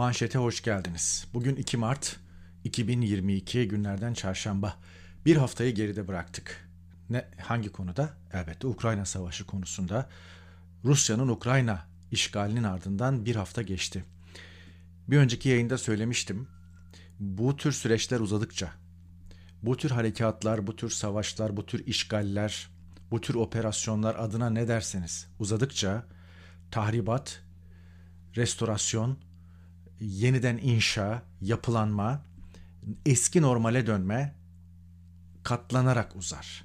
Manşete hoş geldiniz. Bugün 2 Mart 2022 günlerden çarşamba. Bir haftayı geride bıraktık. Ne hangi konuda? Elbette Ukrayna Savaşı konusunda. Rusya'nın Ukrayna işgalinin ardından bir hafta geçti. Bir önceki yayında söylemiştim. Bu tür süreçler uzadıkça, bu tür harekatlar, bu tür savaşlar, bu tür işgaller, bu tür operasyonlar adına ne derseniz uzadıkça tahribat, restorasyon, yeniden inşa, yapılanma, eski normale dönme katlanarak uzar.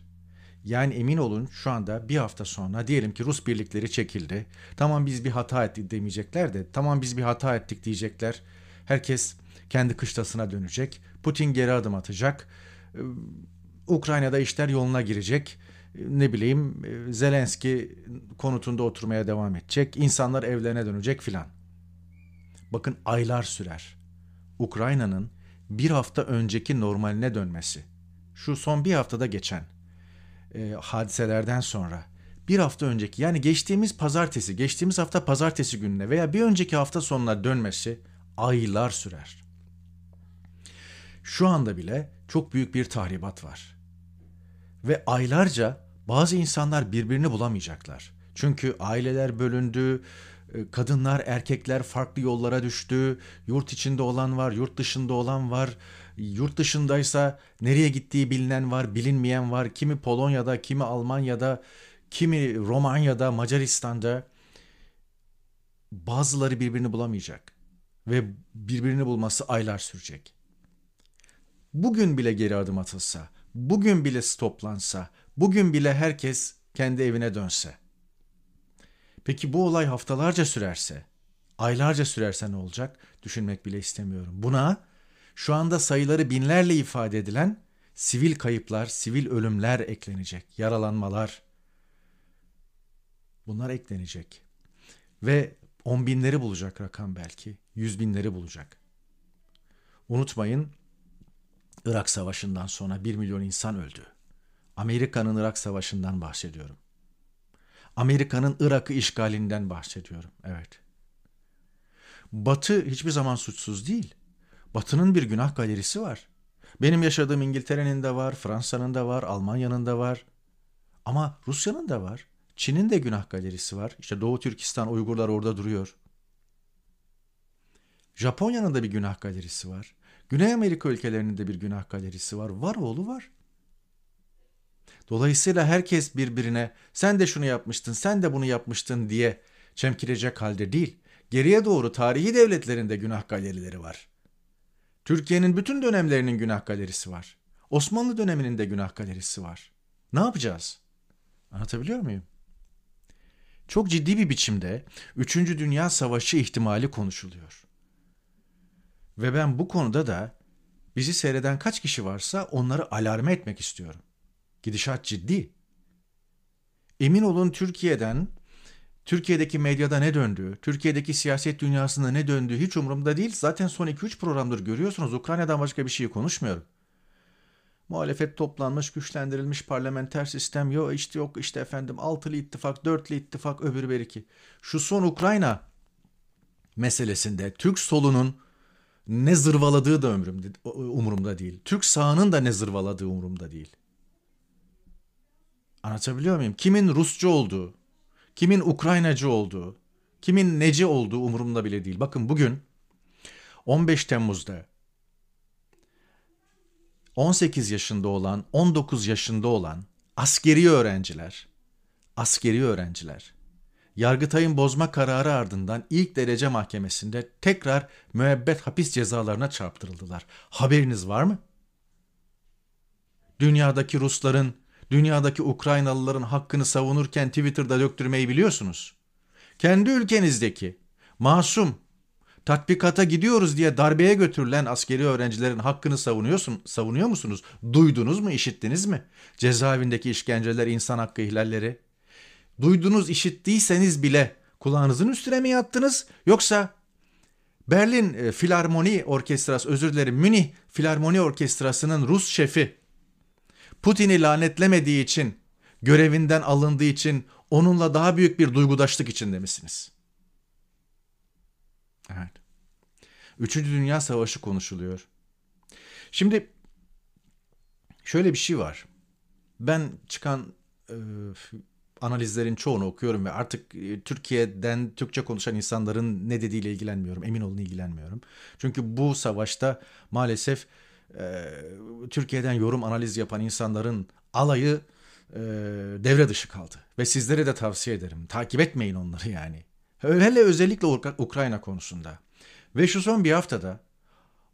Yani emin olun şu anda bir hafta sonra diyelim ki Rus birlikleri çekildi. Tamam biz bir hata ettik demeyecekler de tamam biz bir hata ettik diyecekler. Herkes kendi kışlasına dönecek. Putin geri adım atacak. Ee, Ukrayna'da işler yoluna girecek. Ne bileyim Zelenski konutunda oturmaya devam edecek. İnsanlar evlerine dönecek filan. Bakın aylar sürer. Ukrayna'nın bir hafta önceki normaline dönmesi. Şu son bir haftada geçen e, hadiselerden sonra bir hafta önceki yani geçtiğimiz pazartesi, geçtiğimiz hafta pazartesi gününe veya bir önceki hafta sonuna dönmesi aylar sürer. Şu anda bile çok büyük bir tahribat var. Ve aylarca bazı insanlar birbirini bulamayacaklar. Çünkü aileler bölündü, kadınlar, erkekler farklı yollara düştü. Yurt içinde olan var, yurt dışında olan var. Yurt dışındaysa nereye gittiği bilinen var, bilinmeyen var. Kimi Polonya'da, kimi Almanya'da, kimi Romanya'da, Macaristan'da. Bazıları birbirini bulamayacak ve birbirini bulması aylar sürecek. Bugün bile geri adım atılsa, bugün bile stoplansa, bugün bile herkes kendi evine dönse Peki bu olay haftalarca sürerse, aylarca sürerse ne olacak? Düşünmek bile istemiyorum. Buna şu anda sayıları binlerle ifade edilen sivil kayıplar, sivil ölümler eklenecek, yaralanmalar. Bunlar eklenecek. Ve on binleri bulacak rakam belki, yüz binleri bulacak. Unutmayın, Irak Savaşı'ndan sonra bir milyon insan öldü. Amerika'nın Irak Savaşı'ndan bahsediyorum. Amerika'nın Irak'ı işgalinden bahsediyorum. Evet. Batı hiçbir zaman suçsuz değil. Batı'nın bir günah galerisi var. Benim yaşadığım İngiltere'nin de var, Fransa'nın da var, Almanya'nın da var. Ama Rusya'nın da var. Çin'in de günah galerisi var. İşte Doğu Türkistan Uygurlar orada duruyor. Japonya'nın da bir günah galerisi var. Güney Amerika ülkelerinin de bir günah galerisi var. Var oğlu var. Dolayısıyla herkes birbirine sen de şunu yapmıştın, sen de bunu yapmıştın diye çemkirecek halde değil. Geriye doğru tarihi devletlerinde günah galerileri var. Türkiye'nin bütün dönemlerinin günah galerisi var. Osmanlı döneminin de günah galerisi var. Ne yapacağız? Anlatabiliyor muyum? Çok ciddi bir biçimde 3. Dünya Savaşı ihtimali konuşuluyor. Ve ben bu konuda da bizi seyreden kaç kişi varsa onları alarme etmek istiyorum. Gidişat ciddi. Emin olun Türkiye'den, Türkiye'deki medyada ne döndüğü, Türkiye'deki siyaset dünyasında ne döndüğü hiç umurumda değil. Zaten son 2-3 programdır görüyorsunuz. Ukrayna'dan başka bir şey konuşmuyorum. Muhalefet toplanmış, güçlendirilmiş parlamenter sistem. Yok işte yok işte efendim altılı ittifak, dörtlü ittifak, öbürü beriki. Şu son Ukrayna meselesinde Türk solunun ne zırvaladığı da umurumda, umurumda değil. Türk sağının da ne zırvaladığı umurumda değil. Anlatabiliyor muyum? Kimin Rusçu olduğu, kimin Ukraynacı olduğu, kimin neci olduğu umurumda bile değil. Bakın bugün 15 Temmuz'da 18 yaşında olan, 19 yaşında olan askeri öğrenciler, askeri öğrenciler Yargıtay'ın bozma kararı ardından ilk derece mahkemesinde tekrar müebbet hapis cezalarına çarptırıldılar. Haberiniz var mı? Dünyadaki Rusların dünyadaki Ukraynalıların hakkını savunurken Twitter'da döktürmeyi biliyorsunuz. Kendi ülkenizdeki masum tatbikata gidiyoruz diye darbeye götürülen askeri öğrencilerin hakkını savunuyorsun, savunuyor musunuz? Duydunuz mu, işittiniz mi? Cezaevindeki işkenceler, insan hakkı ihlalleri. Duydunuz, işittiyseniz bile kulağınızın üstüne mi yattınız? Yoksa Berlin e, Filarmoni Orkestrası, özür dilerim Münih Filarmoni Orkestrası'nın Rus şefi Putin'i lanetlemediği için, görevinden alındığı için onunla daha büyük bir duygudaşlık içinde misiniz? Evet. Üçüncü Dünya Savaşı konuşuluyor. Şimdi şöyle bir şey var. Ben çıkan e, analizlerin çoğunu okuyorum ve artık e, Türkiye'den Türkçe konuşan insanların ne dediğiyle ilgilenmiyorum. Emin olun ilgilenmiyorum. Çünkü bu savaşta maalesef e, Türkiye'den yorum analiz yapan insanların alayı e, devre dışı kaldı. Ve sizlere de tavsiye ederim. Takip etmeyin onları yani. Hele özellikle Ukrayna konusunda. Ve şu son bir haftada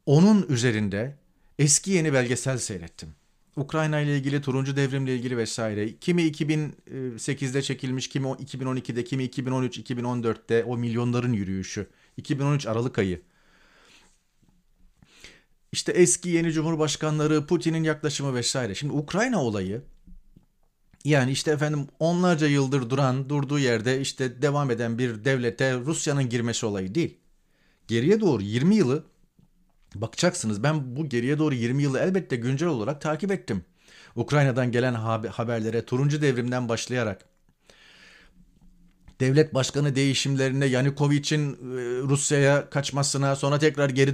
onun üzerinde eski yeni belgesel seyrettim. Ukrayna ile ilgili, Turuncu Devrimle ilgili vesaire. Kimi 2008'de çekilmiş, kimi 2012'de, kimi 2013, 2014'te o milyonların yürüyüşü. 2013 Aralık ayı. İşte eski yeni cumhurbaşkanları, Putin'in yaklaşımı vesaire. Şimdi Ukrayna olayı yani işte efendim onlarca yıldır duran, durduğu yerde işte devam eden bir devlete Rusya'nın girmesi olayı değil. Geriye doğru 20 yılı bakacaksınız. Ben bu geriye doğru 20 yılı elbette güncel olarak takip ettim. Ukrayna'dan gelen haberlere turuncu devrimden başlayarak devlet başkanı değişimlerine, Yanukovic'in e, Rusya'ya kaçmasına, sonra tekrar geri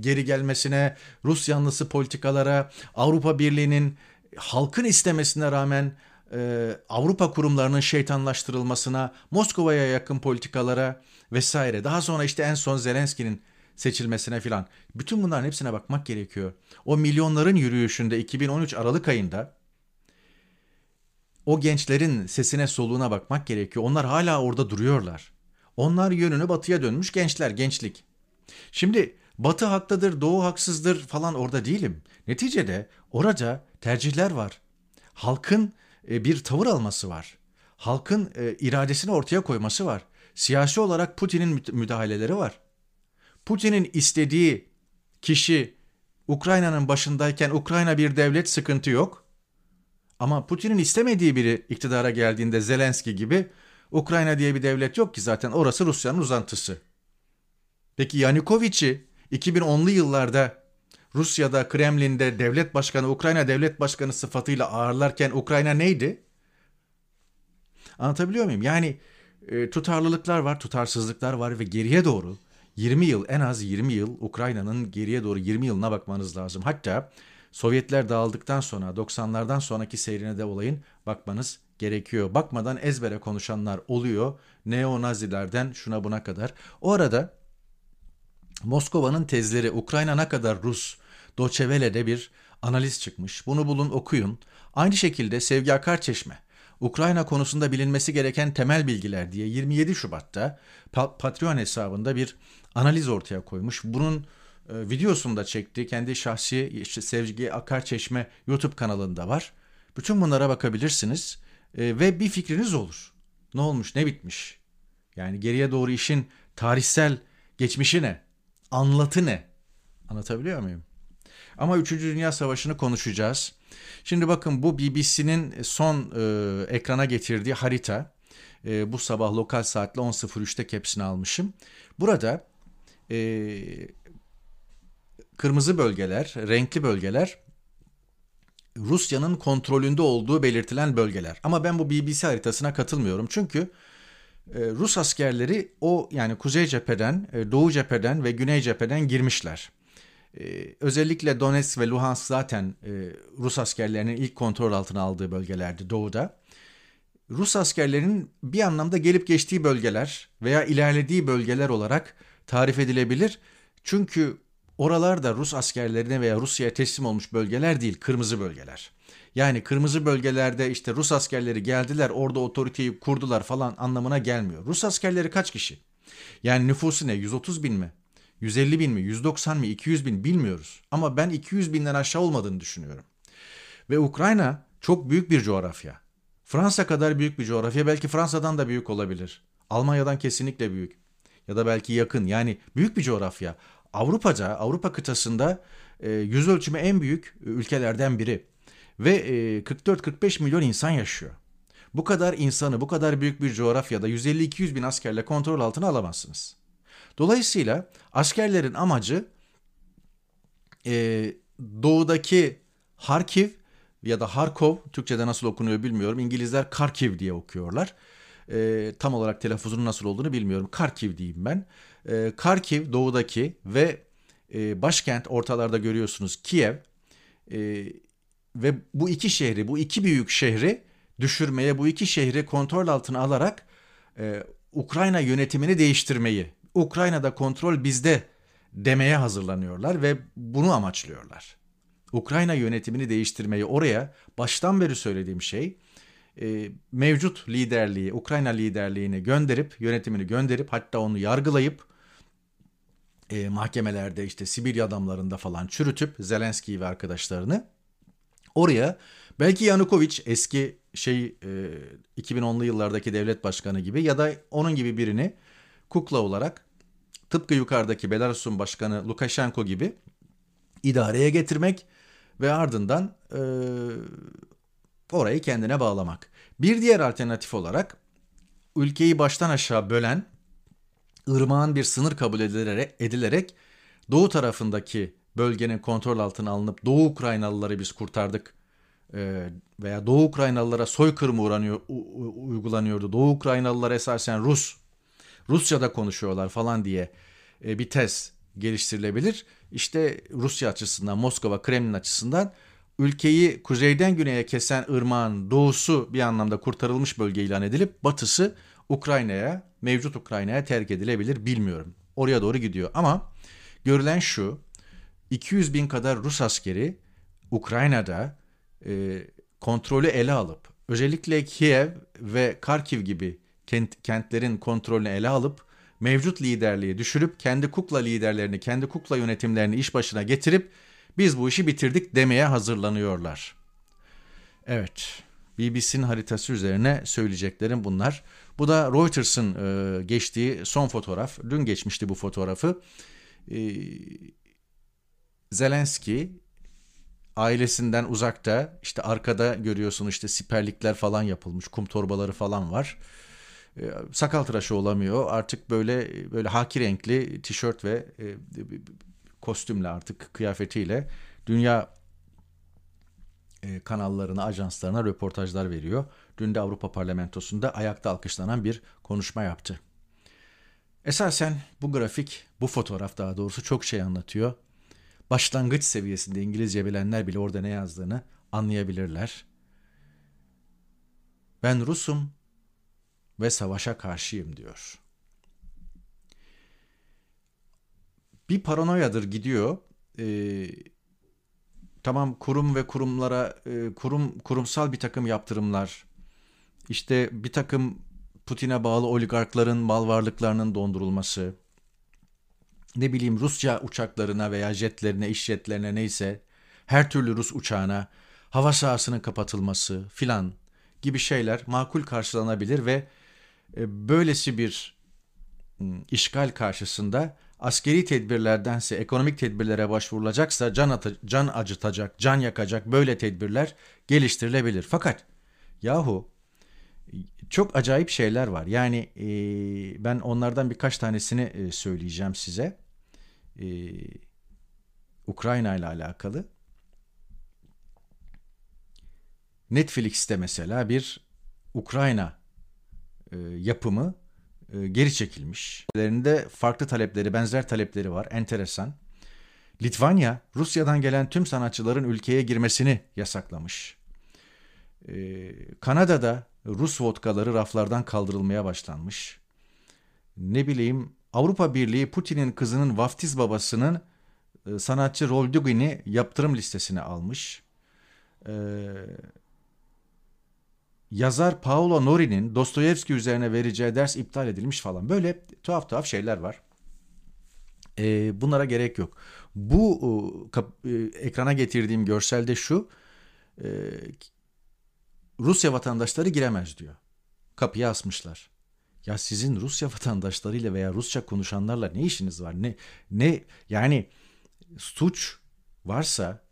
geri gelmesine, Rus yanlısı politikalara, Avrupa Birliği'nin halkın istemesine rağmen e, Avrupa kurumlarının şeytanlaştırılmasına, Moskova'ya yakın politikalara vesaire. Daha sonra işte en son Zelenski'nin seçilmesine filan. Bütün bunların hepsine bakmak gerekiyor. O milyonların yürüyüşünde 2013 Aralık ayında o gençlerin sesine soluğuna bakmak gerekiyor. Onlar hala orada duruyorlar. Onlar yönünü batıya dönmüş gençler, gençlik. Şimdi batı haklıdır, doğu haksızdır falan orada değilim. Neticede orada tercihler var. Halkın e, bir tavır alması var. Halkın e, iradesini ortaya koyması var. Siyasi olarak Putin'in müdahaleleri var. Putin'in istediği kişi Ukrayna'nın başındayken Ukrayna bir devlet sıkıntı yok. Ama Putin'in istemediği biri iktidara geldiğinde Zelenski gibi Ukrayna diye bir devlet yok ki zaten orası Rusya'nın uzantısı. Peki Yanukovic'i 2010'lu yıllarda Rusya'da Kremlin'de devlet başkanı, Ukrayna devlet başkanı sıfatıyla ağırlarken Ukrayna neydi? Anlatabiliyor muyum? Yani e, tutarlılıklar var, tutarsızlıklar var ve geriye doğru 20 yıl en az 20 yıl Ukrayna'nın geriye doğru 20 yılına bakmanız lazım. Hatta Sovyetler dağıldıktan sonra 90'lardan sonraki seyrine de olayın bakmanız gerekiyor. Bakmadan ezbere konuşanlar oluyor. Neo-Nazilerden şuna buna kadar. O arada Moskova'nın tezleri Ukrayna ne kadar Rus, Doçevele'de bir analiz çıkmış. Bunu bulun okuyun. Aynı şekilde Sevgi Akarçeşme, Ukrayna konusunda bilinmesi gereken temel bilgiler diye 27 Şubat'ta Patreon hesabında bir analiz ortaya koymuş. Bunun e, videosunu da çekti. Kendi şahsi işte Sevgi Akarçeşme YouTube kanalında var. Bütün bunlara bakabilirsiniz e, ve bir fikriniz olur. Ne olmuş, ne bitmiş? Yani geriye doğru işin tarihsel geçmişi ne? Anlatı ne? Anlatabiliyor muyum? Ama 3. Dünya Savaşı'nı konuşacağız. Şimdi bakın bu BBC'nin son e, ekrana getirdiği harita. E, bu sabah lokal saatle 10.03'te kepsini almışım. Burada e, kırmızı bölgeler, renkli bölgeler Rusya'nın kontrolünde olduğu belirtilen bölgeler. Ama ben bu BBC haritasına katılmıyorum. Çünkü e, Rus askerleri o yani kuzey cepheden, e, doğu cepheden ve güney cepheden girmişler. Ee, özellikle Donetsk ve Luhansk zaten e, Rus askerlerinin ilk kontrol altına aldığı bölgelerdi doğuda. Rus askerlerinin bir anlamda gelip geçtiği bölgeler veya ilerlediği bölgeler olarak tarif edilebilir. Çünkü oralar da Rus askerlerine veya Rusya'ya teslim olmuş bölgeler değil, kırmızı bölgeler. Yani kırmızı bölgelerde işte Rus askerleri geldiler, orada otoriteyi kurdular falan anlamına gelmiyor. Rus askerleri kaç kişi? Yani nüfusu ne? 130 bin mi? 150 bin mi, 190 mi, 200 bin bilmiyoruz. Ama ben 200 binden aşağı olmadığını düşünüyorum. Ve Ukrayna çok büyük bir coğrafya. Fransa kadar büyük bir coğrafya. Belki Fransa'dan da büyük olabilir. Almanya'dan kesinlikle büyük. Ya da belki yakın. Yani büyük bir coğrafya. Avrupa'da, Avrupa kıtasında e, yüz ölçümü en büyük ülkelerden biri. Ve e, 44-45 milyon insan yaşıyor. Bu kadar insanı, bu kadar büyük bir coğrafyada 150-200 bin askerle kontrol altına alamazsınız. Dolayısıyla askerlerin amacı e, doğudaki Harkiv ya da Harkov, Türkçe'de nasıl okunuyor bilmiyorum. İngilizler Karkiv diye okuyorlar. E, tam olarak telaffuzunun nasıl olduğunu bilmiyorum. Karkiv diyeyim ben. E, Karkiv doğudaki ve e, başkent ortalarda görüyorsunuz Kiev. E, ve bu iki şehri, bu iki büyük şehri düşürmeye, bu iki şehri kontrol altına alarak e, Ukrayna yönetimini değiştirmeyi, Ukrayna'da kontrol bizde demeye hazırlanıyorlar ve bunu amaçlıyorlar. Ukrayna yönetimini değiştirmeyi oraya baştan beri söylediğim şey e, mevcut liderliği, Ukrayna liderliğini gönderip, yönetimini gönderip hatta onu yargılayıp e, mahkemelerde işte Sibirya adamlarında falan çürütüp Zelenski ve arkadaşlarını oraya belki Yanukovic eski şey e, 2010'lu yıllardaki devlet başkanı gibi ya da onun gibi birini kukla olarak tıpkı yukarıdaki Belarus'un başkanı Lukashenko gibi idareye getirmek ve ardından e, orayı kendine bağlamak. Bir diğer alternatif olarak ülkeyi baştan aşağı bölen ırmağın bir sınır kabul edilerek, edilerek doğu tarafındaki bölgenin kontrol altına alınıp Doğu Ukraynalıları biz kurtardık e, veya Doğu Ukraynalılara soykırım uğranıyor, uygulanıyordu. Doğu Ukraynalılar esasen Rus, Rusça'da konuşuyorlar falan diye e, bir tez geliştirilebilir. İşte Rusya açısından, Moskova, Kremlin açısından ülkeyi kuzeyden güneye kesen ırmağın doğusu bir anlamda kurtarılmış bölge ilan edilip batısı Ukrayna'ya, mevcut Ukrayna'ya terk edilebilir bilmiyorum. Oraya doğru gidiyor ama görülen şu 200 bin kadar Rus askeri Ukrayna'da e, kontrolü ele alıp özellikle Kiev ve Karkiv gibi kent, kentlerin kontrolünü ele alıp mevcut liderliği düşürüp kendi kukla liderlerini, kendi kukla yönetimlerini iş başına getirip biz bu işi bitirdik demeye hazırlanıyorlar. Evet, BBC'nin haritası üzerine söyleyeceklerim bunlar. Bu da Reuters'ın e, geçtiği son fotoğraf. Dün geçmişti bu fotoğrafı. E, Zelenski ailesinden uzakta işte arkada görüyorsun işte siperlikler falan yapılmış kum torbaları falan var. E, sakal tıraşı olamıyor artık böyle böyle haki renkli tişört ve e, kostümle artık kıyafetiyle dünya e, kanallarına, ajanslarına röportajlar veriyor. Dün de Avrupa Parlamentosu'nda ayakta alkışlanan bir konuşma yaptı. Esasen bu grafik, bu fotoğraf daha doğrusu çok şey anlatıyor. Başlangıç seviyesinde İngilizce bilenler bile orada ne yazdığını anlayabilirler. Ben Rusum ve savaşa karşıyım diyor. Bir paranoyadır gidiyor. Ee, tamam kurum ve kurumlara e, kurum kurumsal bir takım yaptırımlar işte bir takım Putin'e bağlı oligarkların mal varlıklarının dondurulması ne bileyim Rusya uçaklarına veya jetlerine, iş jetlerine neyse her türlü Rus uçağına hava sahasının kapatılması filan gibi şeyler makul karşılanabilir ve e, böylesi bir işgal karşısında askeri tedbirlerdense ekonomik tedbirlere başvurulacaksa can, atı, can acıtacak, can yakacak böyle tedbirler geliştirilebilir. Fakat yahu çok acayip şeyler var. Yani e, ben onlardan birkaç tanesini e, söyleyeceğim size. E, Ukrayna ile alakalı. Netflix'te mesela bir Ukrayna e, yapımı geri çekilmiş. Lerinde farklı talepleri, benzer talepleri var. Enteresan. Litvanya, Rusya'dan gelen tüm sanatçıların ülkeye girmesini yasaklamış. Ee, Kanada'da Rus vodkaları raflardan kaldırılmaya başlanmış. Ne bileyim Avrupa Birliği Putin'in kızının vaftiz babasının e, sanatçı Roldugin'i yaptırım listesine almış. Ee, yazar Paolo Nori'nin Dostoyevski üzerine vereceği ders iptal edilmiş falan. Böyle tuhaf tuhaf şeyler var. E, bunlara gerek yok. Bu e, ekrana getirdiğim görselde şu. E, Rusya vatandaşları giremez diyor. Kapıya asmışlar. Ya sizin Rusya vatandaşlarıyla veya Rusça konuşanlarla ne işiniz var? Ne ne yani suç varsa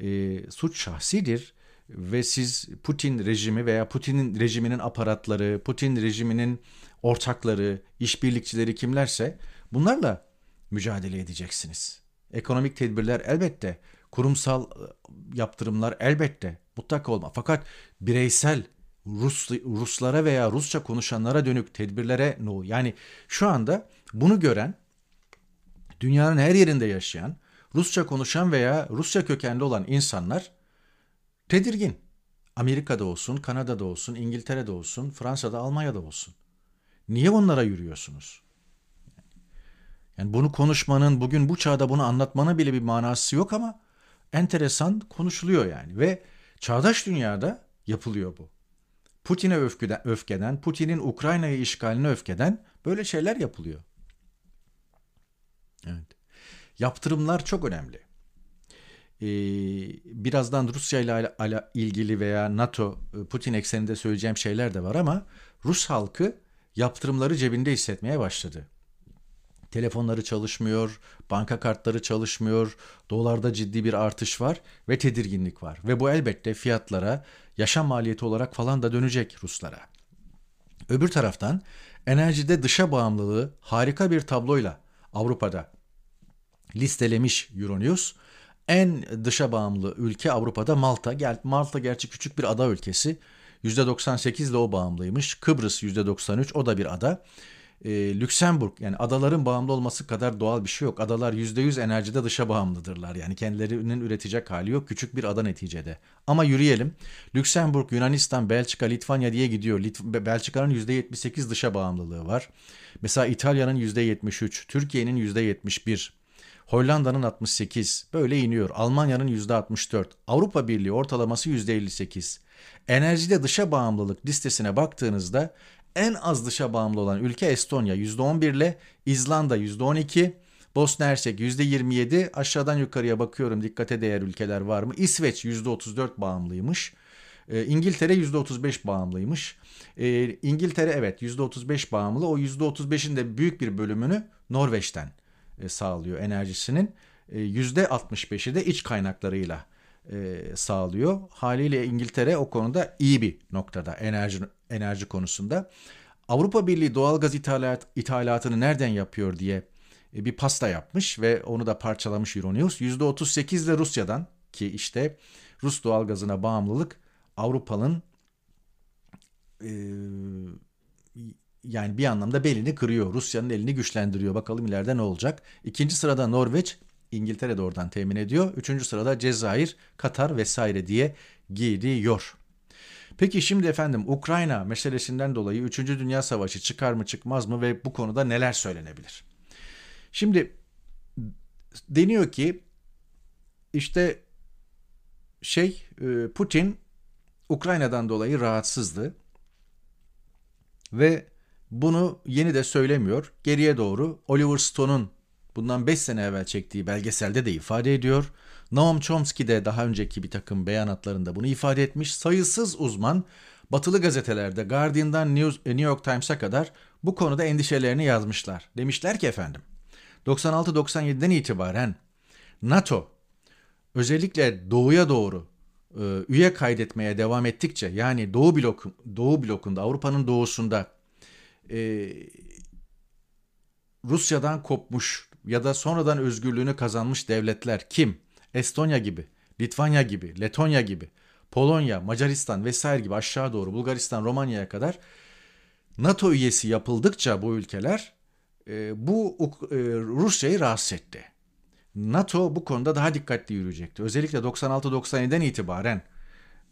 e, suç şahsidir ve siz Putin rejimi veya Putin'in rejiminin aparatları, Putin rejiminin ortakları, işbirlikçileri kimlerse bunlarla mücadele edeceksiniz. Ekonomik tedbirler elbette, kurumsal ıı, yaptırımlar elbette mutlaka olma. Fakat bireysel Rus, Ruslara veya Rusça konuşanlara dönük tedbirlere no. Yani şu anda bunu gören dünyanın her yerinde yaşayan Rusça konuşan veya Rusça kökenli olan insanlar tedirgin. Amerika'da olsun, Kanada'da olsun, İngiltere'de olsun, Fransa'da, Almanya'da olsun. Niye onlara yürüyorsunuz? Yani bunu konuşmanın, bugün bu çağda bunu anlatmanın bile bir manası yok ama enteresan konuşuluyor yani. Ve çağdaş dünyada yapılıyor bu. Putin'e öfkeden, öfkeden, Putin'in Ukrayna'yı işgaline öfkeden böyle şeyler yapılıyor. Evet. Yaptırımlar çok önemli. Ee, birazdan Rusya ile ilgili veya NATO, e, Putin ekseninde söyleyeceğim şeyler de var ama Rus halkı yaptırımları cebinde hissetmeye başladı. Telefonları çalışmıyor, banka kartları çalışmıyor, dolarda ciddi bir artış var ve tedirginlik var. Ve bu elbette fiyatlara, yaşam maliyeti olarak falan da dönecek Ruslara. Öbür taraftan enerjide dışa bağımlılığı harika bir tabloyla Avrupa'da listelemiş Euronews. En dışa bağımlı ülke Avrupa'da Malta. Malta gerçi küçük bir ada ülkesi. %98 ile o bağımlıymış. Kıbrıs %93 o da bir ada e, Lüksemburg yani adaların bağımlı olması kadar doğal bir şey yok. Adalar %100 enerjide dışa bağımlıdırlar. Yani kendilerinin üretecek hali yok. Küçük bir ada neticede. Ama yürüyelim. Lüksemburg, Yunanistan, Belçika, Litvanya diye gidiyor. Lit Belçika'nın %78 dışa bağımlılığı var. Mesela İtalya'nın %73, Türkiye'nin %71, Hollanda'nın 68, böyle iniyor. Almanya'nın %64, Avrupa Birliği ortalaması %58. Enerjide dışa bağımlılık listesine baktığınızda en az dışa bağımlı olan ülke Estonya %11 ile İzlanda %12, Bosna Hersek %27, aşağıdan yukarıya bakıyorum dikkate değer ülkeler var mı? İsveç %34 bağımlıymış. E, İngiltere %35 bağımlıymış. E, İngiltere evet %35 bağımlı. O %35'in de büyük bir bölümünü Norveç'ten e, sağlıyor enerjisinin. E, %65'i de iç kaynaklarıyla e, sağlıyor. Haliyle İngiltere o konuda iyi bir noktada enerji enerji konusunda. Avrupa Birliği doğalgaz ithalat, ithalatını nereden yapıyor diye e, bir pasta yapmış ve onu da parçalamış Euronews. %38 ile Rusya'dan ki işte Rus doğalgazına bağımlılık Avrupa'nın e, yani bir anlamda belini kırıyor. Rusya'nın elini güçlendiriyor. Bakalım ileride ne olacak. İkinci sırada Norveç, İngiltere de oradan temin ediyor. Üçüncü sırada Cezayir, Katar vesaire diye gidiyor. Peki şimdi efendim Ukrayna meselesinden dolayı 3. Dünya Savaşı çıkar mı çıkmaz mı ve bu konuda neler söylenebilir? Şimdi deniyor ki işte şey e, Putin Ukrayna'dan dolayı rahatsızdı ve bunu yeni de söylemiyor. Geriye doğru Oliver Stone'un bundan 5 sene evvel çektiği belgeselde de ifade ediyor. Noam Chomsky de daha önceki bir takım beyanatlarında bunu ifade etmiş. Sayısız uzman batılı gazetelerde Guardian'dan New York Times'a kadar bu konuda endişelerini yazmışlar. Demişler ki efendim 96-97'den itibaren NATO özellikle doğuya doğru e, üye kaydetmeye devam ettikçe yani Doğu blok Doğu blokunda Avrupa'nın doğusunda e, Rusya'dan kopmuş ya da sonradan özgürlüğünü kazanmış devletler kim? Estonya gibi, Litvanya gibi, Letonya gibi, Polonya, Macaristan vesaire gibi aşağı doğru Bulgaristan, Romanya'ya kadar NATO üyesi yapıldıkça bu ülkeler e, bu e, Rusya'yı rahatsız etti. NATO bu konuda daha dikkatli yürüyecekti. Özellikle 96-97'den itibaren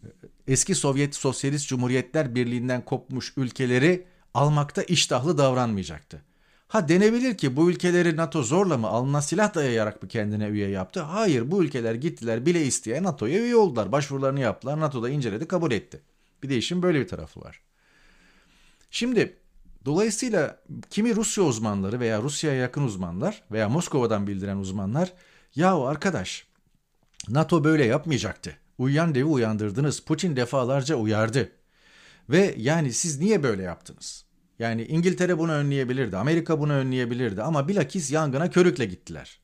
e, eski Sovyet Sosyalist Cumhuriyetler Birliği'nden kopmuş ülkeleri almakta iştahlı davranmayacaktı. Ha denebilir ki bu ülkeleri NATO zorla mı alnına silah dayayarak mı kendine üye yaptı? Hayır bu ülkeler gittiler bile isteye NATO'ya üye oldular. Başvurularını yaptılar. NATO'da inceledi kabul etti. Bir de işin böyle bir tarafı var. Şimdi dolayısıyla kimi Rusya uzmanları veya Rusya'ya yakın uzmanlar veya Moskova'dan bildiren uzmanlar yahu arkadaş NATO böyle yapmayacaktı. Uyuyan devi uyandırdınız. Putin defalarca uyardı. Ve yani siz niye böyle yaptınız? Yani İngiltere bunu önleyebilirdi, Amerika bunu önleyebilirdi ama bilakis yangına körükle gittiler.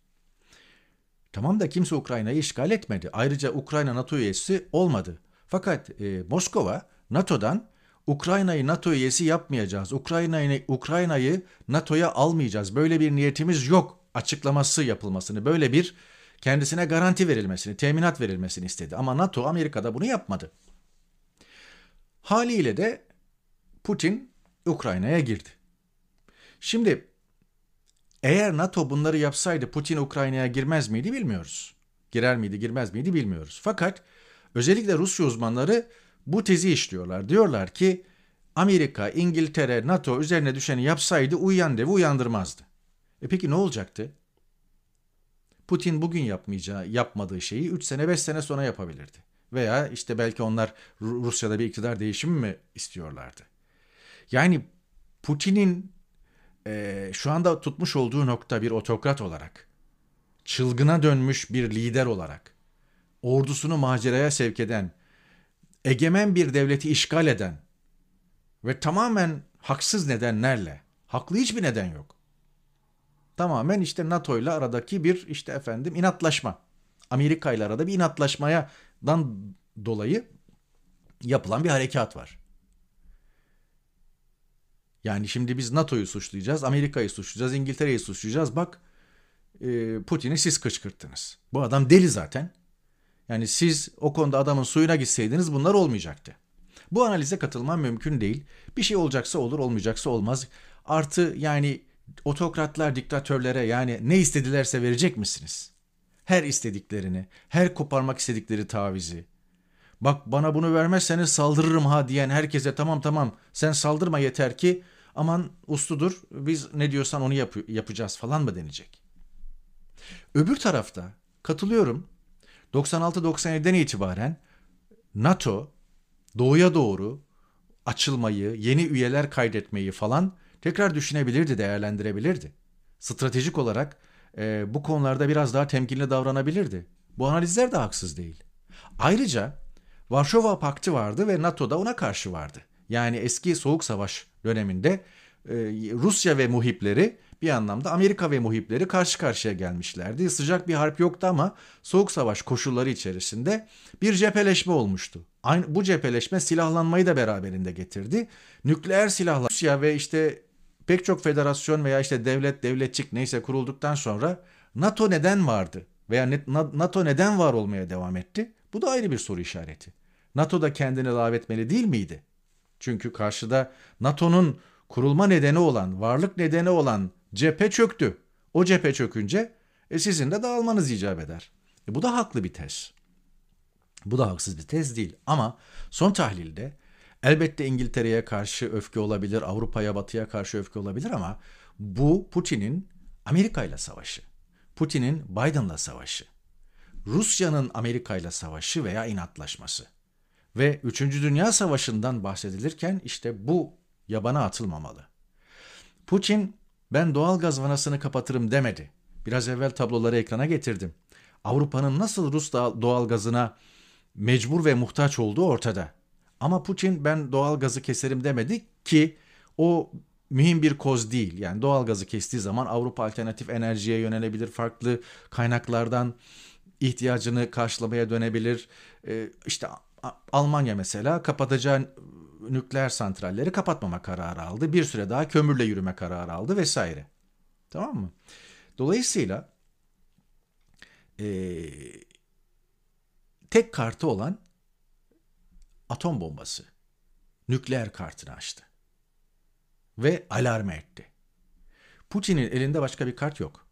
Tamam da kimse Ukrayna'yı işgal etmedi. Ayrıca Ukrayna NATO üyesi olmadı. Fakat e, Moskova NATO'dan Ukrayna'yı NATO üyesi yapmayacağız. Ukrayna'yı Ukrayna'yı NATO'ya almayacağız. Böyle bir niyetimiz yok açıklaması yapılmasını, böyle bir kendisine garanti verilmesini, teminat verilmesini istedi. Ama NATO Amerika'da bunu yapmadı. Haliyle de Putin Ukrayna'ya girdi. Şimdi eğer NATO bunları yapsaydı Putin Ukrayna'ya girmez miydi bilmiyoruz. Girer miydi girmez miydi bilmiyoruz. Fakat özellikle Rusya uzmanları bu tezi işliyorlar. Diyorlar ki Amerika, İngiltere, NATO üzerine düşeni yapsaydı uyuyan devi uyandırmazdı. E peki ne olacaktı? Putin bugün yapmayacağı, yapmadığı şeyi 3 sene 5 sene sonra yapabilirdi. Veya işte belki onlar Rusya'da bir iktidar değişimi mi istiyorlardı? Yani Putin'in e, şu anda tutmuş olduğu nokta bir otokrat olarak, çılgına dönmüş bir lider olarak, ordusunu maceraya sevk eden, egemen bir devleti işgal eden ve tamamen haksız nedenlerle, haklı hiçbir neden yok. Tamamen işte NATO ile aradaki bir işte efendim inatlaşma. Amerika ile arada bir inatlaşmadan dolayı yapılan bir harekat var. Yani şimdi biz NATO'yu suçlayacağız, Amerika'yı suçlayacağız, İngiltere'yi suçlayacağız. Bak e, Putin'i siz kışkırttınız. Bu adam deli zaten. Yani siz o konuda adamın suyuna gitseydiniz bunlar olmayacaktı. Bu analize katılmam mümkün değil. Bir şey olacaksa olur, olmayacaksa olmaz. Artı yani otokratlar diktatörlere yani ne istedilerse verecek misiniz? Her istediklerini, her koparmak istedikleri tavizi. Bak bana bunu vermezseniz saldırırım ha diyen herkese tamam tamam sen saldırma yeter ki aman usludur biz ne diyorsan onu yap yapacağız falan mı denecek? Öbür tarafta katılıyorum 96-97'den itibaren NATO doğuya doğru açılmayı, yeni üyeler kaydetmeyi falan tekrar düşünebilirdi, değerlendirebilirdi. Stratejik olarak e, bu konularda biraz daha temkinli davranabilirdi. Bu analizler de haksız değil. Ayrıca Varşova Paktı vardı ve NATO da ona karşı vardı. Yani eski Soğuk Savaş döneminde e, Rusya ve muhipleri bir anlamda Amerika ve muhipleri karşı karşıya gelmişlerdi. Sıcak bir harp yoktu ama Soğuk Savaş koşulları içerisinde bir cepheleşme olmuştu. Aynı, bu cepheleşme silahlanmayı da beraberinde getirdi. Nükleer silahlar Rusya ve işte pek çok federasyon veya işte devlet, devletçik neyse kurulduktan sonra NATO neden vardı? Veya NATO neden var olmaya devam etti? Bu da ayrı bir soru işareti. NATO da kendini lave etmeli değil miydi? Çünkü karşıda NATO'nun kurulma nedeni olan, varlık nedeni olan cephe çöktü. O cephe çökünce e, sizin de dağılmanız icap eder. E, bu da haklı bir tez. Bu da haksız bir tez değil. Ama son tahlilde elbette İngiltere'ye karşı öfke olabilir, Avrupa'ya, Batı'ya karşı öfke olabilir ama bu Putin'in Amerika ile savaşı. Putin'in Biden'la savaşı. Rusya'nın Amerika ile savaşı veya inatlaşması. Ve 3. Dünya Savaşı'ndan bahsedilirken işte bu yabana atılmamalı. Putin ben doğal gaz vanasını kapatırım demedi. Biraz evvel tabloları ekrana getirdim. Avrupa'nın nasıl Rus doğal gazına mecbur ve muhtaç olduğu ortada. Ama Putin ben doğal gazı keserim demedi ki o mühim bir koz değil. Yani doğal gazı kestiği zaman Avrupa alternatif enerjiye yönelebilir, farklı kaynaklardan ihtiyacını karşılamaya dönebilir. Ee, işte Almanya mesela kapatacağı nükleer santralleri kapatmama kararı aldı. Bir süre daha kömürle yürüme kararı aldı vesaire. Tamam mı? Dolayısıyla e, tek kartı olan atom bombası nükleer kartını açtı. Ve alarm etti. Putin'in elinde başka bir kart yok.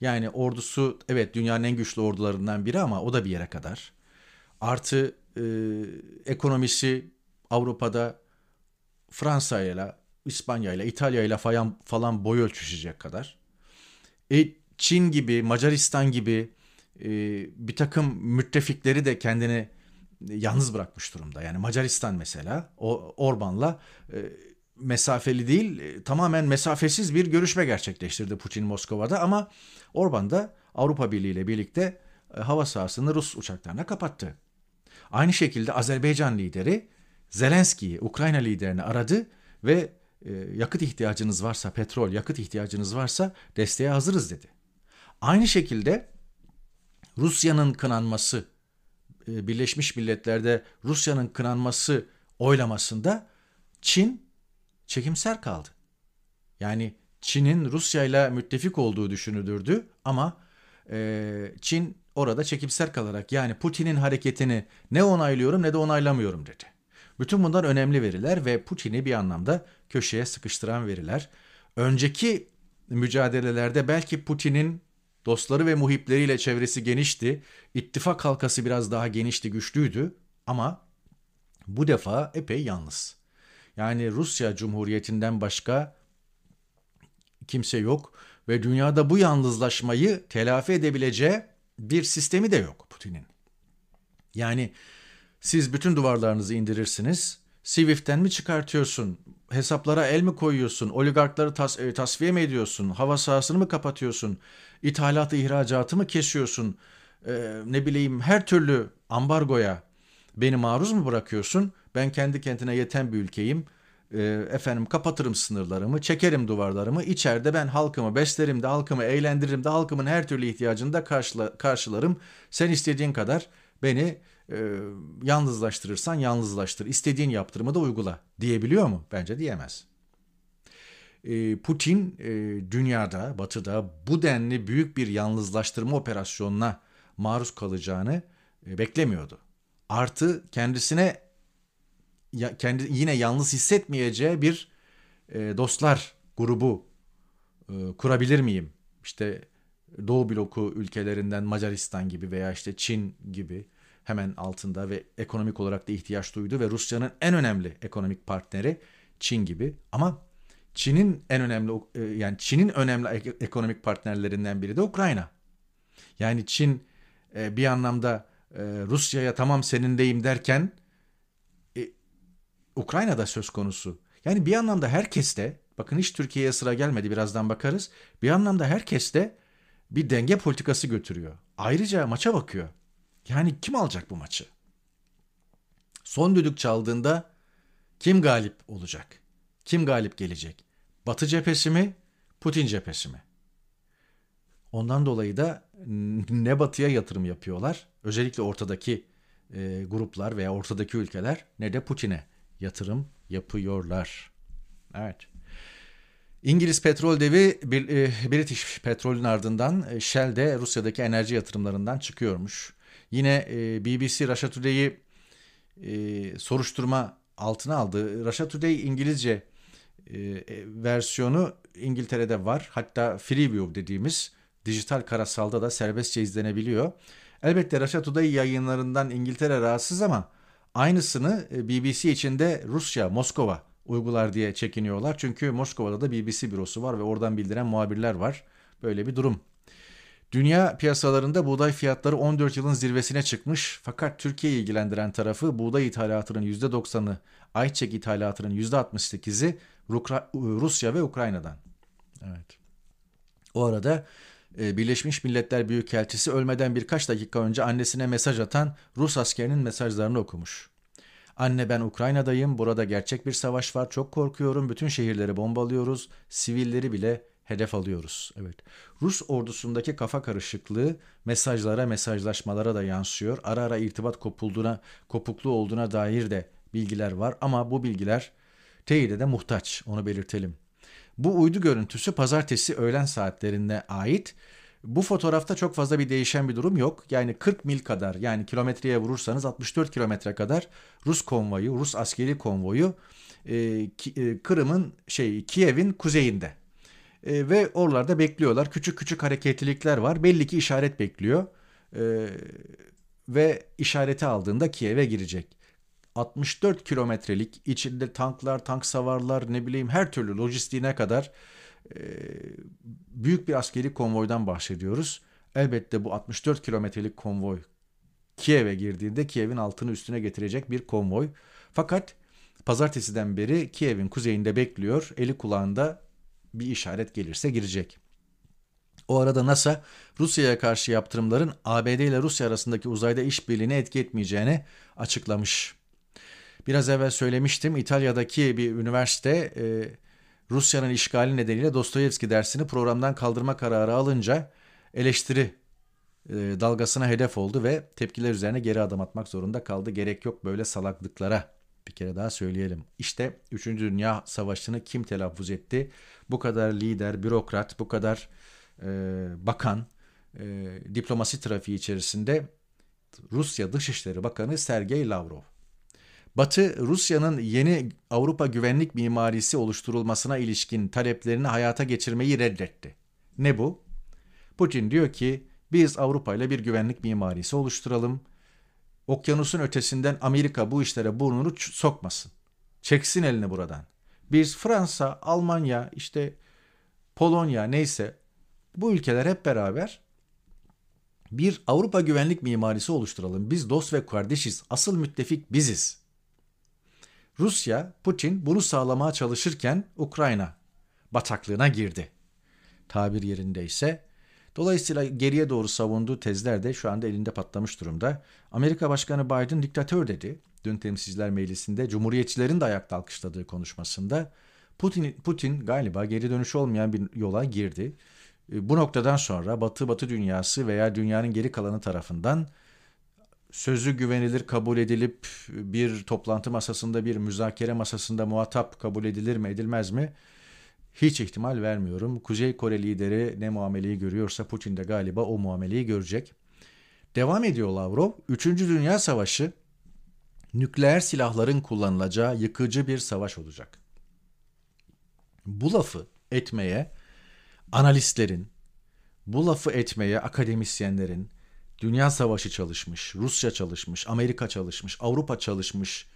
Yani ordusu evet dünyanın en güçlü ordularından biri ama o da bir yere kadar. Artı e, ekonomisi Avrupa'da Fransa ile İspanya ile İtalya ile falan, falan boy ölçüşecek kadar. E, Çin gibi, Macaristan gibi e, bir takım müttefikleri de kendini yalnız bırakmış durumda. Yani Macaristan mesela o Orban'la e, mesafeli değil e, tamamen mesafesiz bir görüşme gerçekleştirdi Putin Moskova'da ama Orban da Avrupa Birliği ile birlikte e, hava sahasını Rus uçaklarına kapattı. Aynı şekilde Azerbaycan lideri Zelenski'yi, Ukrayna liderini aradı ve e, yakıt ihtiyacınız varsa, petrol, yakıt ihtiyacınız varsa desteğe hazırız dedi. Aynı şekilde Rusya'nın kınanması, e, Birleşmiş Milletler'de Rusya'nın kınanması oylamasında Çin çekimser kaldı. Yani Çin'in Rusya ile müttefik olduğu düşünülürdü ama e, Çin orada çekimser kalarak yani Putin'in hareketini ne onaylıyorum ne de onaylamıyorum dedi. Bütün bunlar önemli veriler ve Putin'i bir anlamda köşeye sıkıştıran veriler. Önceki mücadelelerde belki Putin'in dostları ve muhipleriyle çevresi genişti. İttifak halkası biraz daha genişti, güçlüydü ama bu defa epey yalnız. Yani Rusya Cumhuriyeti'nden başka kimse yok ve dünyada bu yalnızlaşmayı telafi edebileceği bir sistemi de yok Putin'in. Yani siz bütün duvarlarınızı indirirsiniz. Swift'ten mi çıkartıyorsun? Hesaplara el mi koyuyorsun? Oligarkları tas e, tasfiye mi ediyorsun? Hava sahasını mı kapatıyorsun? İthalatı, ihracatı mı kesiyorsun? Ee, ne bileyim her türlü ambargoya beni maruz mu bırakıyorsun? Ben kendi kentine yeten bir ülkeyim. Ee, efendim kapatırım sınırlarımı, çekerim duvarlarımı. İçeride ben halkımı beslerim de, halkımı eğlendiririm de, halkımın her türlü ihtiyacını da karşıla, karşılarım. Sen istediğin kadar beni e, yalnızlaştırırsan yalnızlaştır. İstediğin yaptırımı da uygula diyebiliyor mu? Bence diyemez. E, Putin e, dünyada, batıda bu denli büyük bir yalnızlaştırma operasyonuna maruz kalacağını e, beklemiyordu. Artı kendisine ya, kendi yine yalnız hissetmeyeceği bir e, dostlar grubu e, kurabilir miyim? İşte Doğu bloku ülkelerinden Macaristan gibi veya işte Çin gibi hemen altında ve ekonomik olarak da ihtiyaç duydu ve Rusya'nın en önemli ekonomik partneri Çin gibi. Ama Çin'in en önemli e, yani Çin'in önemli ekonomik partnerlerinden biri de Ukrayna. Yani Çin bir anlamda Rusya'ya tamam senindeyim derken Ukrayna'da söz konusu. Yani bir anlamda herkes de bakın hiç Türkiye'ye sıra gelmedi birazdan bakarız. Bir anlamda herkes de bir denge politikası götürüyor. Ayrıca maça bakıyor. Yani kim alacak bu maçı? Son düdük çaldığında kim galip olacak? Kim galip gelecek? Batı cephesi mi? Putin cephesi mi? Ondan dolayı da ne batıya yatırım yapıyorlar, özellikle ortadaki e, gruplar veya ortadaki ülkeler ne de Putin'e yatırım yapıyorlar. Evet. İngiliz petrol devi e, British Petrol'ün ardından e, Shell de Rusya'daki enerji yatırımlarından çıkıyormuş. Yine e, BBC Russia Today'i soruşturma altına aldı. Russia Today İngilizce versiyonu İngiltere'de var. Hatta Freeview dediğimiz dijital karasalda da serbestçe izlenebiliyor. Elbette Russia Today yayınlarından İngiltere rahatsız ama aynısını BBC içinde Rusya, Moskova uygular diye çekiniyorlar. Çünkü Moskova'da da BBC bürosu var ve oradan bildiren muhabirler var. Böyle bir durum. Dünya piyasalarında buğday fiyatları 14 yılın zirvesine çıkmış fakat Türkiye'yi ilgilendiren tarafı buğday ithalatının %90'ı, ayçiçek ithalatının %68'i Rusya ve Ukrayna'dan. Evet. O arada e, Birleşmiş Milletler Büyükelçisi ölmeden birkaç dakika önce annesine mesaj atan Rus askerinin mesajlarını okumuş. Anne ben Ukrayna'dayım. Burada gerçek bir savaş var. Çok korkuyorum. Bütün şehirleri bombalıyoruz. Sivilleri bile hedef alıyoruz. Evet. Rus ordusundaki kafa karışıklığı mesajlara, mesajlaşmalara da yansıyor. Ara ara irtibat kopulduğuna, kopukluğu olduğuna dair de bilgiler var ama bu bilgiler teyide de muhtaç. Onu belirtelim. Bu uydu görüntüsü pazartesi öğlen saatlerine ait bu fotoğrafta çok fazla bir değişen bir durum yok. Yani 40 mil kadar yani kilometreye vurursanız 64 kilometre kadar Rus konvoyu, Rus askeri konvoyu e, e, Kırım'ın şey Kiev'in kuzeyinde. E, ve oralarda bekliyorlar. Küçük küçük hareketlilikler var. Belli ki işaret bekliyor. E, ve işareti aldığında Kiev'e girecek. 64 kilometrelik içinde tanklar, tank savarlar ne bileyim her türlü lojistiğine kadar büyük bir askeri konvoydan bahsediyoruz. Elbette bu 64 kilometrelik konvoy Kiev'e girdiğinde Kiev'in altını üstüne getirecek bir konvoy. Fakat pazartesiden beri Kiev'in kuzeyinde bekliyor. Eli kulağında bir işaret gelirse girecek. O arada NASA Rusya'ya karşı yaptırımların ABD ile Rusya arasındaki uzayda işbirliğine etki etmeyeceğini açıklamış. Biraz evvel söylemiştim İtalya'daki bir üniversite e, Rusya'nın işgali nedeniyle Dostoyevski dersini programdan kaldırma kararı alınca eleştiri e, dalgasına hedef oldu ve tepkiler üzerine geri adım atmak zorunda kaldı. Gerek yok böyle salaklıklara. Bir kere daha söyleyelim. İşte 3. Dünya Savaşı'nı kim telaffuz etti? Bu kadar lider, bürokrat, bu kadar e, bakan, e, diplomasi trafiği içerisinde Rusya Dışişleri Bakanı Sergey Lavrov. Batı, Rusya'nın yeni Avrupa güvenlik mimarisi oluşturulmasına ilişkin taleplerini hayata geçirmeyi reddetti. Ne bu? Putin diyor ki biz Avrupa ile bir güvenlik mimarisi oluşturalım. Okyanusun ötesinden Amerika bu işlere burnunu sokmasın. Çeksin elini buradan. Biz Fransa, Almanya, işte Polonya neyse bu ülkeler hep beraber bir Avrupa güvenlik mimarisi oluşturalım. Biz dost ve kardeşiz. Asıl müttefik biziz. Rusya, Putin bunu sağlamaya çalışırken Ukrayna bataklığına girdi. Tabir yerindeyse. Dolayısıyla geriye doğru savunduğu tezler de şu anda elinde patlamış durumda. Amerika Başkanı Biden diktatör dedi. Dün Temsilciler Meclisi'nde Cumhuriyetçilerin de ayakta alkışladığı konuşmasında. Putin, Putin galiba geri dönüş olmayan bir yola girdi. Bu noktadan sonra Batı Batı dünyası veya dünyanın geri kalanı tarafından sözü güvenilir kabul edilip bir toplantı masasında bir müzakere masasında muhatap kabul edilir mi edilmez mi? Hiç ihtimal vermiyorum. Kuzey Kore lideri ne muameleyi görüyorsa Putin de galiba o muameleyi görecek. Devam ediyor Lavrov. Üçüncü Dünya Savaşı nükleer silahların kullanılacağı yıkıcı bir savaş olacak. Bu lafı etmeye analistlerin, bu lafı etmeye akademisyenlerin, Dünya Savaşı çalışmış, Rusya çalışmış, Amerika çalışmış, Avrupa çalışmış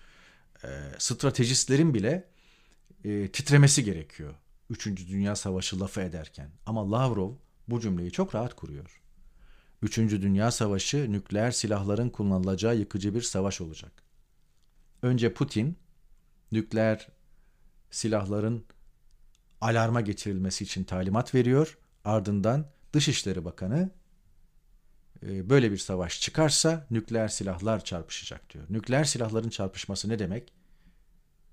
e, stratejistlerin bile e, titremesi gerekiyor. Üçüncü Dünya Savaşı lafı ederken. Ama Lavrov bu cümleyi çok rahat kuruyor. Üçüncü Dünya Savaşı nükleer silahların kullanılacağı yıkıcı bir savaş olacak. Önce Putin nükleer silahların alarma geçirilmesi için talimat veriyor. Ardından Dışişleri Bakanı böyle bir savaş çıkarsa nükleer silahlar çarpışacak diyor. Nükleer silahların çarpışması ne demek?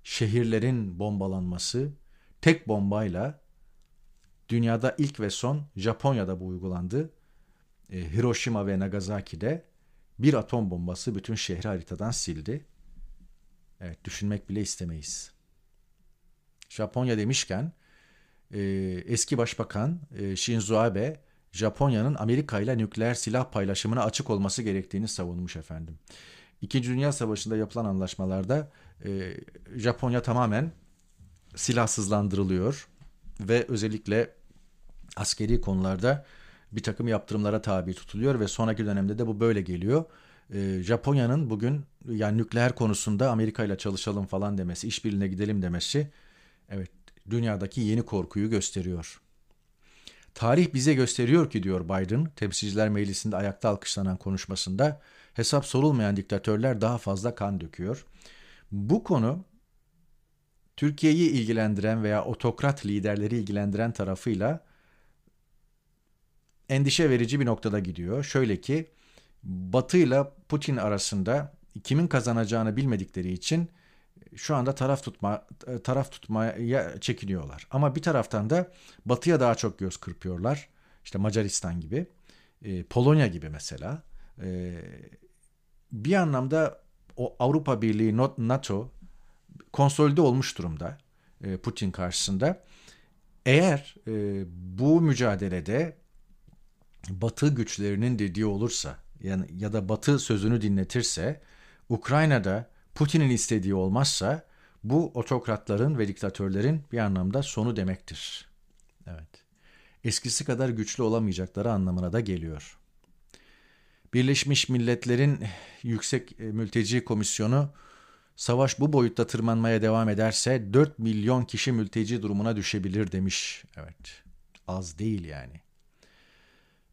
Şehirlerin bombalanması tek bombayla dünyada ilk ve son Japonya'da bu uygulandı. E, Hiroşima ve Nagasaki'de bir atom bombası bütün şehri haritadan sildi. Evet düşünmek bile istemeyiz. Japonya demişken e, eski başbakan e, Shinzo Abe Japonya'nın Amerika ile nükleer silah paylaşımına açık olması gerektiğini savunmuş efendim. İkinci Dünya Savaşı'nda yapılan anlaşmalarda e, Japonya tamamen silahsızlandırılıyor ve özellikle askeri konularda bir takım yaptırımlara tabi tutuluyor ve sonraki dönemde de bu böyle geliyor. E, Japonya'nın bugün yani nükleer konusunda Amerika ile çalışalım falan demesi, işbirliğine gidelim demesi evet dünyadaki yeni korkuyu gösteriyor. Tarih bize gösteriyor ki diyor Biden, Temsilciler Meclisi'nde ayakta alkışlanan konuşmasında hesap sorulmayan diktatörler daha fazla kan döküyor. Bu konu Türkiye'yi ilgilendiren veya otokrat liderleri ilgilendiren tarafıyla endişe verici bir noktada gidiyor. Şöyle ki Batı ile Putin arasında kimin kazanacağını bilmedikleri için şu anda taraf tutma taraf tutmaya çekiniyorlar. Ama bir taraftan da Batı'ya daha çok göz kırpıyorlar. İşte Macaristan gibi, e, Polonya gibi mesela. E, bir anlamda o Avrupa Birliği, NATO konsolide olmuş durumda e, Putin karşısında. Eğer bu mücadelede Batı güçlerinin dediği olursa yani ya da Batı sözünü dinletirse Ukrayna'da Putin'in istediği olmazsa bu otokratların ve diktatörlerin bir anlamda sonu demektir. Evet. Eskisi kadar güçlü olamayacakları anlamına da geliyor. Birleşmiş Milletler'in Yüksek Mülteci Komisyonu savaş bu boyutta tırmanmaya devam ederse 4 milyon kişi mülteci durumuna düşebilir demiş. Evet. Az değil yani.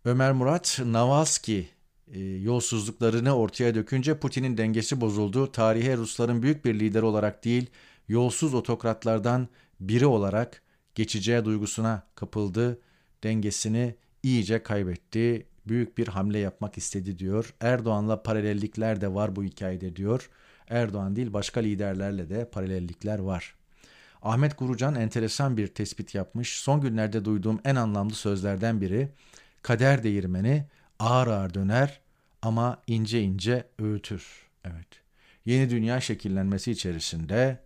Ömer Murat Navalski e, yolsuzluklarını ortaya dökünce Putin'in dengesi bozuldu. Tarihe Rusların büyük bir lider olarak değil, yolsuz otokratlardan biri olarak geçeceği duygusuna kapıldı. Dengesini iyice kaybetti. Büyük bir hamle yapmak istedi diyor. Erdoğan'la paralellikler de var bu hikayede diyor. Erdoğan değil başka liderlerle de paralellikler var. Ahmet Gurucan enteresan bir tespit yapmış. Son günlerde duyduğum en anlamlı sözlerden biri kader değirmeni ağır ağır döner ama ince ince öğütür. Evet. Yeni dünya şekillenmesi içerisinde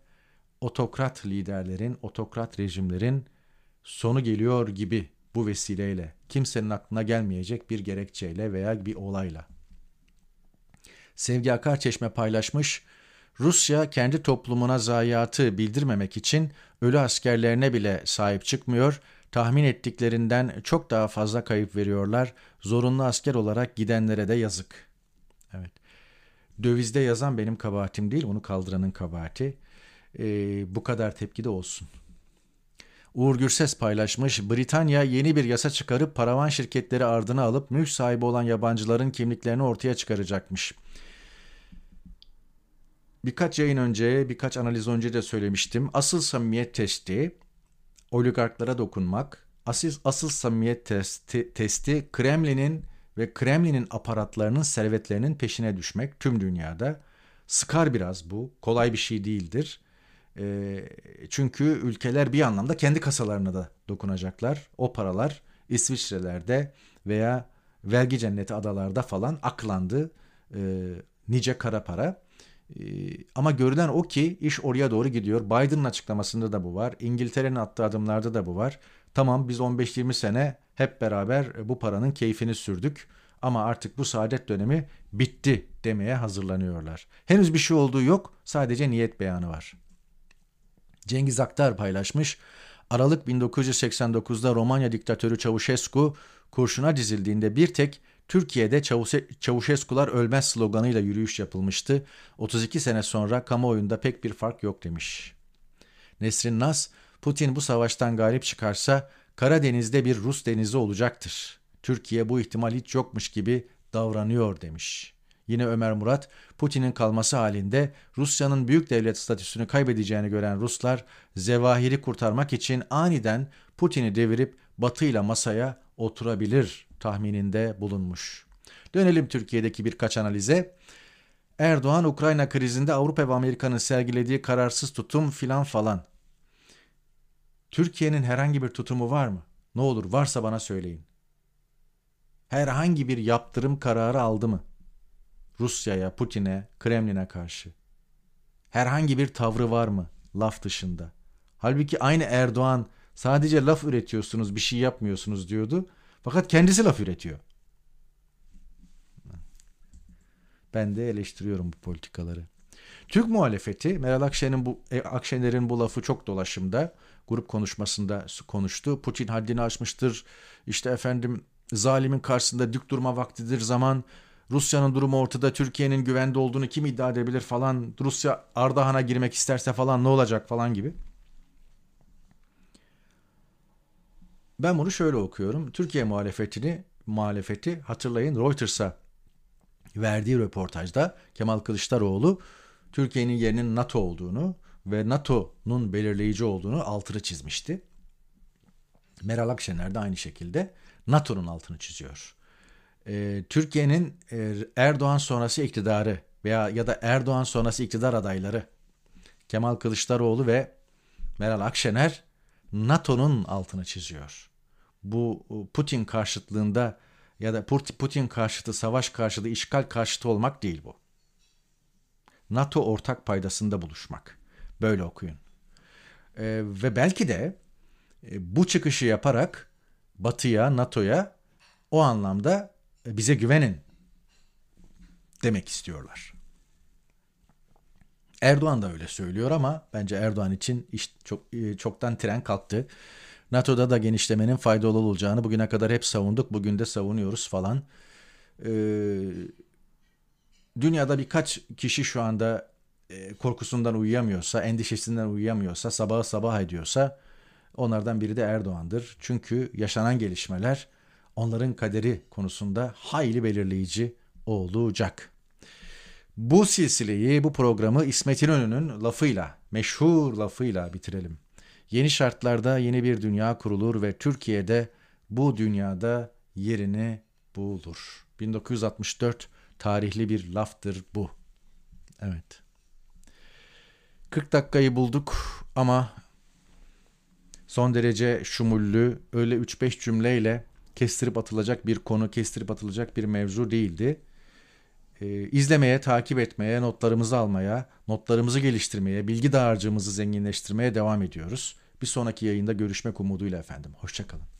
otokrat liderlerin, otokrat rejimlerin sonu geliyor gibi bu vesileyle kimsenin aklına gelmeyecek bir gerekçeyle veya bir olayla. Sevgi Akarçeşme paylaşmış. Rusya kendi toplumuna zayiatı bildirmemek için ölü askerlerine bile sahip çıkmıyor, tahmin ettiklerinden çok daha fazla kayıp veriyorlar. Zorunlu asker olarak gidenlere de yazık. Evet. Dövizde yazan benim kabahatim değil, onu kaldıranın kabahati. Ee, bu kadar tepki de olsun. Uğur Gürses paylaşmış, Britanya yeni bir yasa çıkarıp paravan şirketleri ardına alıp mülk sahibi olan yabancıların kimliklerini ortaya çıkaracakmış. Birkaç yayın önce, birkaç analiz önce de söylemiştim. Asıl samimiyet testi oligarklara dokunmak. Asıl, asıl samimiyet testi, testi Kremlin'in ve Kremlin'in aparatlarının servetlerinin peşine düşmek tüm dünyada. Sıkar biraz bu. Kolay bir şey değildir. E, çünkü ülkeler bir anlamda kendi kasalarına da dokunacaklar. O paralar İsviçre'lerde veya vergi cenneti adalarda falan aklandı. E, nice kara para. E, ama görülen o ki iş oraya doğru gidiyor. Biden'ın açıklamasında da bu var. İngiltere'nin attığı adımlarda da bu var. Tamam biz 15-20 sene hep beraber bu paranın keyfini sürdük. Ama artık bu saadet dönemi bitti demeye hazırlanıyorlar. Henüz bir şey olduğu yok. Sadece niyet beyanı var. Cengiz Aktar paylaşmış. Aralık 1989'da Romanya diktatörü Çavuşescu kurşuna dizildiğinde bir tek Türkiye'de Çavuşescular ölmez sloganıyla yürüyüş yapılmıştı. 32 sene sonra kamuoyunda pek bir fark yok demiş. Nesrin Nas, Putin bu savaştan galip çıkarsa Karadeniz'de bir Rus denizi olacaktır. Türkiye bu ihtimal hiç yokmuş gibi davranıyor demiş. Yine Ömer Murat, Putin'in kalması halinde Rusya'nın büyük devlet statüsünü kaybedeceğini gören Ruslar, Zevahir'i kurtarmak için aniden Putin'i devirip Batı ile masaya oturabilir tahmininde bulunmuş. Dönelim Türkiye'deki birkaç analize. Erdoğan Ukrayna krizinde Avrupa ve Amerika'nın sergilediği kararsız tutum filan falan. Türkiye'nin herhangi bir tutumu var mı? Ne olur varsa bana söyleyin. Herhangi bir yaptırım kararı aldı mı? Rusya'ya, Putin'e, Kremlin'e karşı? Herhangi bir tavrı var mı laf dışında? Halbuki aynı Erdoğan sadece laf üretiyorsunuz, bir şey yapmıyorsunuz diyordu. Fakat kendisi laf üretiyor. Ben de eleştiriyorum bu politikaları. Türk muhalefeti Meral Akşener'in bu e, Akşener'in bu lafı çok dolaşımda grup konuşmasında konuştu. Putin haddini aşmıştır. İşte efendim zalimin karşısında dik durma vaktidir zaman. Rusya'nın durumu ortada, Türkiye'nin güvende olduğunu kim iddia edebilir falan. Rusya Ardahan'a girmek isterse falan ne olacak falan gibi. Ben bunu şöyle okuyorum. Türkiye muhalefetini muhalefeti hatırlayın Reuters'a verdiği röportajda Kemal Kılıçdaroğlu Türkiye'nin yerinin NATO olduğunu ve NATO'nun belirleyici olduğunu altını çizmişti. Meral Akşener de aynı şekilde NATO'nun altını çiziyor. Ee, Türkiye'nin e, Erdoğan sonrası iktidarı veya ya da Erdoğan sonrası iktidar adayları Kemal Kılıçdaroğlu ve Meral Akşener NATO'nun altını çiziyor. Bu Putin karşıtlığında ya da Putin karşıtı, savaş karşıtı, işgal karşıtı olmak değil bu. NATO ortak paydasında buluşmak. Böyle okuyun. Ee, ve belki de e, bu çıkışı yaparak Batı'ya, NATO'ya o anlamda e, bize güvenin demek istiyorlar. Erdoğan da öyle söylüyor ama bence Erdoğan için iş çok e, çoktan tren kalktı. NATO'da da genişlemenin faydalı olacağını bugüne kadar hep savunduk. Bugün de savunuyoruz falan. Ee, dünyada birkaç kişi şu anda e, korkusundan uyuyamıyorsa, endişesinden uyuyamıyorsa, sabahı sabah ediyorsa onlardan biri de Erdoğan'dır. Çünkü yaşanan gelişmeler onların kaderi konusunda hayli belirleyici olacak. Bu silsileyi, bu programı İsmet İnönü'nün lafıyla, meşhur lafıyla bitirelim. Yeni şartlarda yeni bir dünya kurulur ve Türkiye'de bu dünyada yerini bulur. 1964 tarihli bir laftır bu. Evet. 40 dakikayı bulduk ama son derece şumullü, öyle 3-5 cümleyle kestirip atılacak bir konu, kestirip atılacak bir mevzu değildi. Ee, izlemeye, takip etmeye, notlarımızı almaya, notlarımızı geliştirmeye, bilgi dağarcığımızı zenginleştirmeye devam ediyoruz. Bir sonraki yayında görüşmek umuduyla efendim. Hoşçakalın.